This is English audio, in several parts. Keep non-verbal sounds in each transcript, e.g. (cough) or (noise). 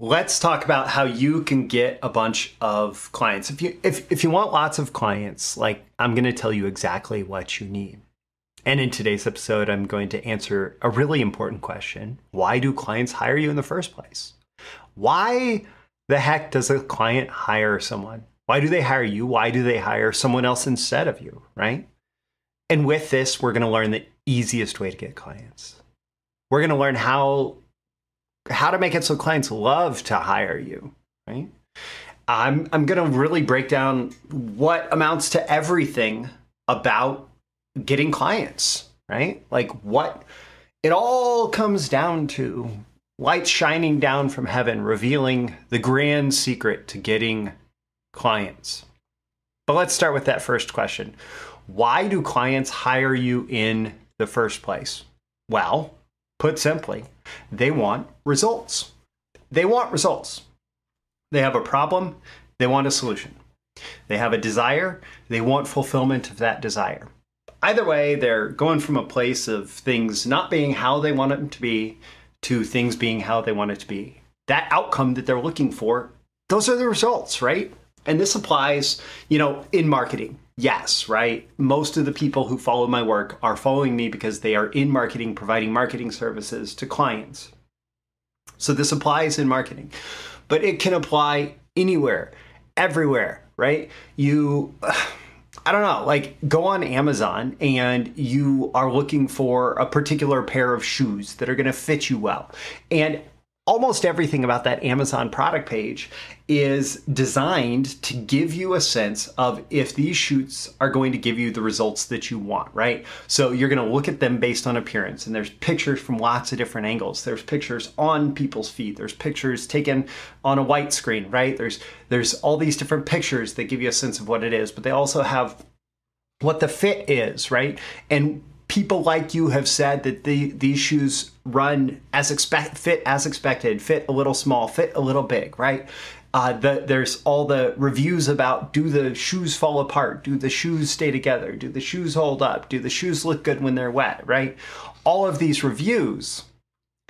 let's talk about how you can get a bunch of clients. If you if if you want lots of clients, like I'm going to tell you exactly what you need. And in today's episode, I'm going to answer a really important question. Why do clients hire you in the first place? Why the heck does a client hire someone? Why do they hire you? Why do they hire someone else instead of you, right? And with this, we're going to learn the easiest way to get clients. We're going to learn how how to make it so clients love to hire you, right? I'm I'm going to really break down what amounts to everything about getting clients, right? Like what it all comes down to light shining down from heaven revealing the grand secret to getting clients. But let's start with that first question. Why do clients hire you in the first place? Well, put simply, they want results. They want results. They have a problem, they want a solution. They have a desire, they want fulfillment of that desire. Either way, they're going from a place of things not being how they want them to be to things being how they want it to be. That outcome that they're looking for, those are the results, right? And this applies, you know, in marketing. Yes, right? Most of the people who follow my work are following me because they are in marketing, providing marketing services to clients. So this applies in marketing, but it can apply anywhere, everywhere, right? You, (sighs) I don't know, like go on Amazon and you are looking for a particular pair of shoes that are going to fit you well. And almost everything about that Amazon product page is designed to give you a sense of if these shoots are going to give you the results that you want, right? So you're going to look at them based on appearance, and there's pictures from lots of different angles. There's pictures on people's feet. There's pictures taken on a white screen, right? There's there's all these different pictures that give you a sense of what it is, but they also have what the fit is, right? And people like you have said that the, these shoes run as expect fit as expected, fit a little small, fit a little big, right? Uh, the, there's all the reviews about do the shoes fall apart? Do the shoes stay together? Do the shoes hold up? Do the shoes look good when they're wet, right? All of these reviews.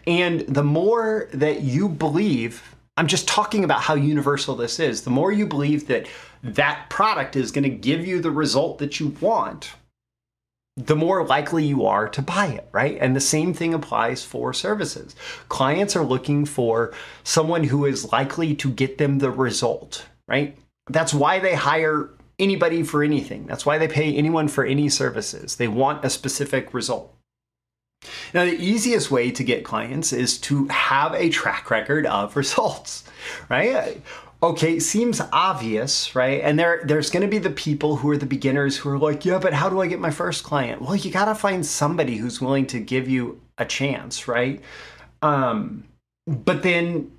And the more that you believe, I'm just talking about how universal this is, the more you believe that that product is going to give you the result that you want, the more likely you are to buy it, right? And the same thing applies for services. Clients are looking for someone who is likely to get them the result, right? That's why they hire anybody for anything. That's why they pay anyone for any services. They want a specific result. Now, the easiest way to get clients is to have a track record of (laughs) results, right? Okay, seems obvious, right? And there there's going to be the people who are the beginners who are like, "Yeah, but how do I get my first client?" Well, you got to find somebody who's willing to give you a chance, right? Um but then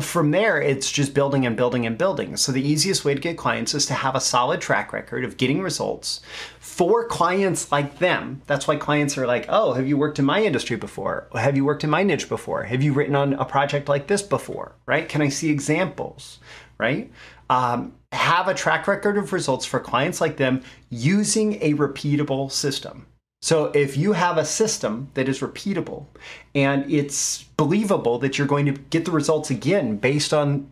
from there, it's just building and building and building. So the easiest way to get clients is to have a solid track record of getting results for clients like them. That's why clients are like, "Oh, have you worked in my industry before? Have you worked in my niche before? Have you written on a project like this before? Right? Can I see examples? Right? Um, have a track record of results for clients like them using a repeatable system. So if you have a system that is repeatable and it's believable that you're going to get the results again based on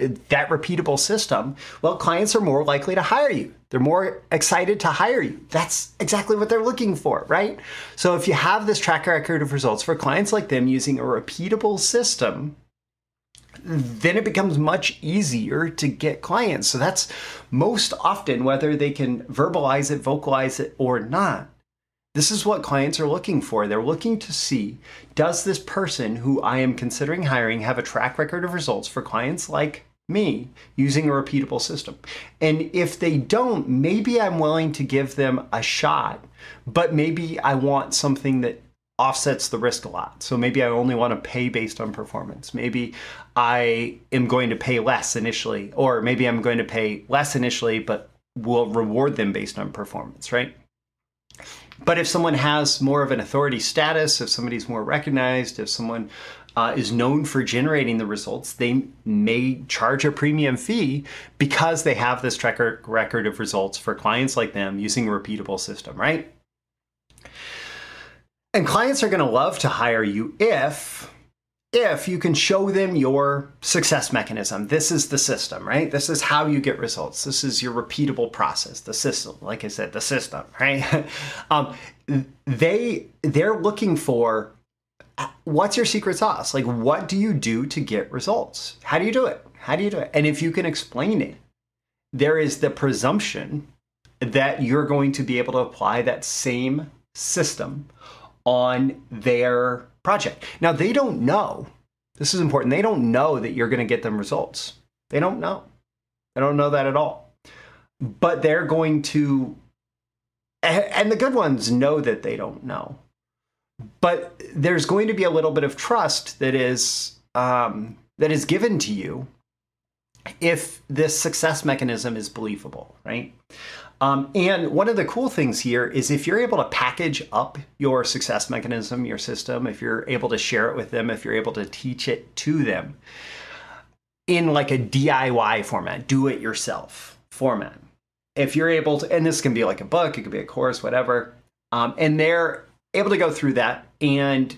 uh, that repeatable system, well, clients are more likely to hire you. They're more excited to hire you. That's exactly what they're looking for, right? So if you have this track record of results for clients like them using a repeatable system, then it becomes much easier to get clients. So that's most often whether they can verbalize it, vocalize it, or not. This is what clients are looking for. They're looking to see does this person who I am considering hiring have a track record of results for clients like me using a repeatable system? And if they don't, maybe I'm willing to give them a shot, but maybe I want something that offsets the risk a lot. So maybe I only want to pay based on performance. Maybe I am going to pay less initially, or maybe I'm going to pay less initially, but will reward them based on performance, right? But if someone has more of an authority status, if somebody's more recognized, if someone uh, is known for generating the results, they may charge a premium fee because they have this record of results for clients like them using a repeatable system, right? And clients are going to love to hire you if if you can show them your success mechanism. This is the system, right? This is how you get results. This is your repeatable process, the system. Like I said, the system, (laughs) right? um, they they're looking for what's your secret sauce? Like, what do you do to get results? How do you do it? How do you do it? And if you can explain it, there is the presumption that you're going to be able to apply that same system on their project. Now, they don't know, this is important, they don't know that you're going to get them results. They don't know. They don't know that at all. But they're going to, and the good ones know that they don't know. But there's going to be a little bit of trust that is um, that is given to you if this success mechanism is believable, right? Um, and one of the cool things here is if you're able to package up your success mechanism, your system, if you're able to share it with them, if you're able to teach it to them in like a DIY format, do it yourself format. If you're able to, and this can be like a book, it could be a course, whatever, um, and they're able to go through that. And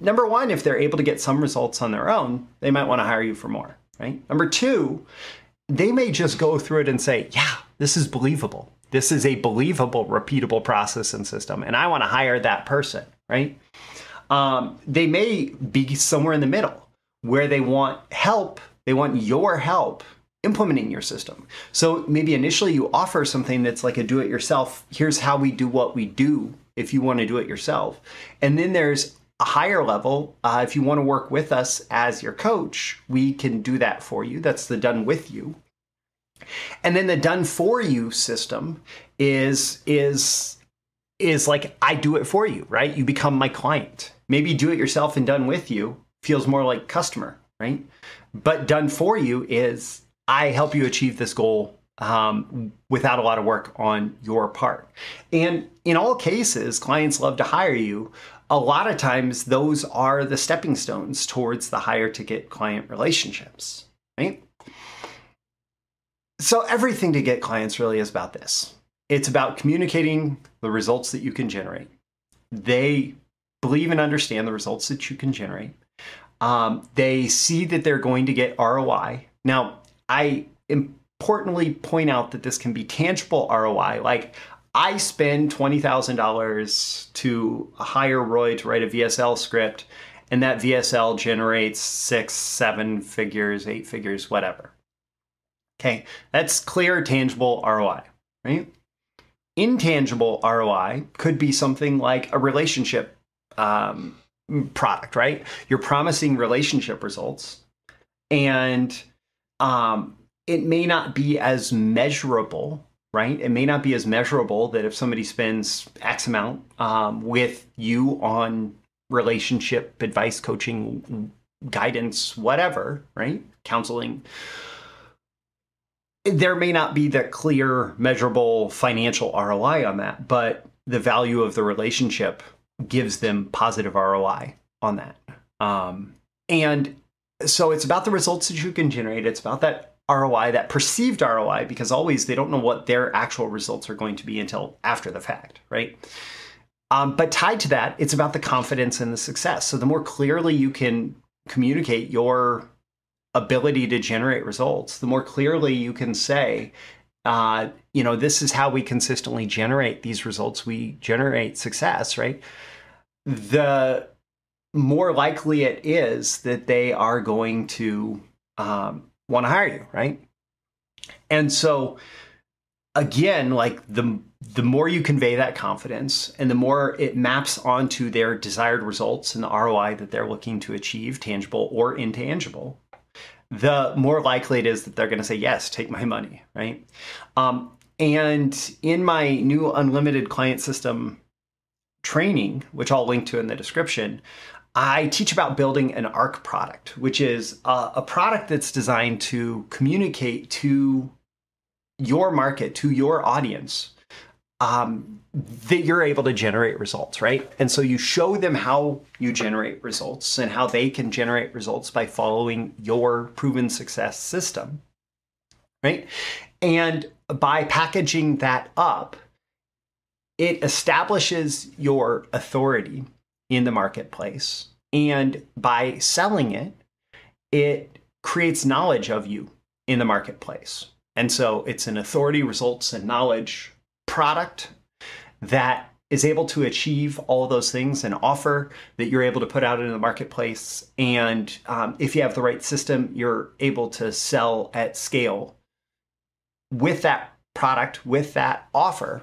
number one, if they're able to get some results on their own, they might want to hire you for more, right? Number two, they may just go through it and say, yeah, this is believable. This is a believable, repeatable process and system, and I want to hire that person, right? Um, they may be somewhere in the middle where they want help, they want your help implementing your system. So maybe initially you offer something that's like a do it yourself. Here's how we do what we do if you want to do it yourself. And then there's a higher level. Uh, if you want to work with us as your coach, we can do that for you. That's the done with you. And then the done for you system is is is like I do it for you, right? You become my client. Maybe do it yourself and done with you feels more like customer, right? But done for you is I help you achieve this goal um, without a lot of work on your part. And in all cases, clients love to hire you. A lot of times, those are the stepping stones towards the higher ticket client relationships, right? So, everything to get clients really is about this it's about communicating the results that you can generate. They believe and understand the results that you can generate. Um, they see that they're going to get ROI. Now, I importantly point out that this can be tangible ROI. Like, I spend $20,000 to hire Roy to write a VSL script, and that VSL generates six, seven figures, eight figures, whatever. Okay, that's clear, tangible ROI, right? Intangible ROI could be something like a relationship um, product, right? You're promising relationship results, and um, it may not be as measurable, right? It may not be as measurable that if somebody spends X amount um, with you on relationship advice, coaching, guidance, whatever, right? Counseling there may not be the clear, measurable financial ROI on that, but the value of the relationship gives them positive ROI on that. Um, and so it's about the results that you can generate. It's about that ROI, that perceived ROI, because always they don't know what their actual results are going to be until after the fact, right? Um, but tied to that, it's about the confidence and the success. So the more clearly you can communicate your ability to generate results, the more clearly you can say, uh, you know, this is how we consistently generate these results. We generate success, right? The more likely it is that they are going to um, want to hire you, right? And so, again, like the the more you convey that confidence and the more it maps onto their desired results and the ROI that they're looking to achieve, tangible or intangible, the more likely it is that they're going to say, yes, take my money, right? Um, and in my new unlimited client system training, which I'll link to in the description, I teach about building an ARC product, which is a, a product that's designed to communicate to your market, to your audience, um, that you're able to generate results, right? And so you show them how you generate results and how they can generate results by following your proven success system, right? And by packaging that up, it establishes your authority in the marketplace And by selling it, it creates knowledge of you in the marketplace. And so it's an authority, results, and knowledge product that is able to achieve all those things and offer that you're able to put out into the marketplace. And um, if you have the right system, you're able to sell at scale with that product, with that offer.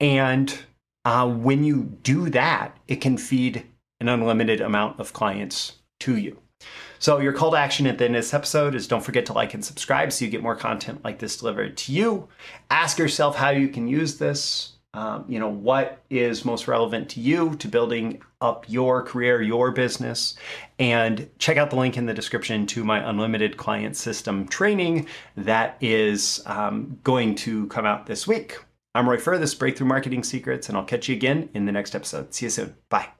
And uh, when you do that, it can feed an unlimited amount of clients to you. So your call to action at the end of this episode is don't forget to like and subscribe so you get more content like this delivered to you. Ask yourself how you can use this. Um, you know, what is most relevant to you to building up your career, your business, and check out the link in the description to my unlimited client system training that is um, going to come out this week. I'm Roy Furr, this Breakthrough Marketing Secrets, and I'll catch you again in the next episode. See you soon. Bye.